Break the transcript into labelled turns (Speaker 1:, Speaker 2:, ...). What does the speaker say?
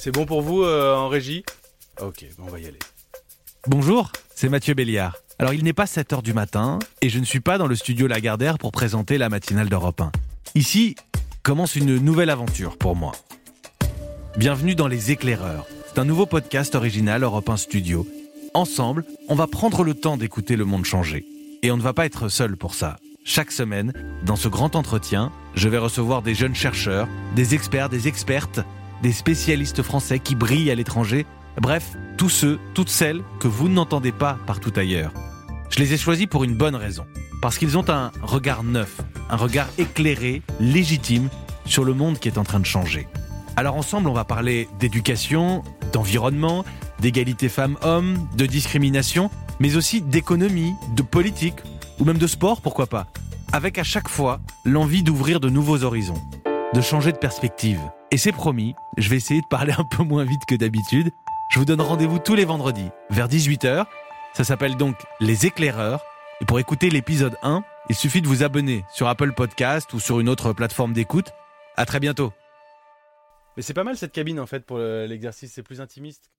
Speaker 1: C'est bon pour vous euh, en régie? Ok, bon, on va y aller.
Speaker 2: Bonjour, c'est Mathieu Béliard. Alors il n'est pas 7h du matin et je ne suis pas dans le studio Lagardère pour présenter la matinale d'Europe 1. Ici commence une nouvelle aventure pour moi. Bienvenue dans Les Éclaireurs. C'est un nouveau podcast original Europe 1 Studio. Ensemble, on va prendre le temps d'écouter le monde changer. Et on ne va pas être seul pour ça. Chaque semaine, dans ce grand entretien, je vais recevoir des jeunes chercheurs, des experts, des expertes, des spécialistes français qui brillent à l'étranger, bref, tous ceux, toutes celles que vous n'entendez pas partout ailleurs. Je les ai choisis pour une bonne raison, parce qu'ils ont un regard neuf, un regard éclairé, légitime sur le monde qui est en train de changer. Alors ensemble, on va parler d'éducation, d'environnement, d'égalité femmes-hommes, de discrimination, mais aussi d'économie, de politique, ou même de sport, pourquoi pas. Avec à chaque fois l'envie d'ouvrir de nouveaux horizons, de changer de perspective. Et c'est promis, je vais essayer de parler un peu moins vite que d'habitude. Je vous donne rendez-vous tous les vendredis, vers 18h. Ça s'appelle donc Les éclaireurs. Et pour écouter l'épisode 1, il suffit de vous abonner sur Apple Podcast ou sur une autre plateforme d'écoute. À très bientôt.
Speaker 1: Mais c'est pas mal cette cabine en fait pour l'exercice, c'est plus intimiste.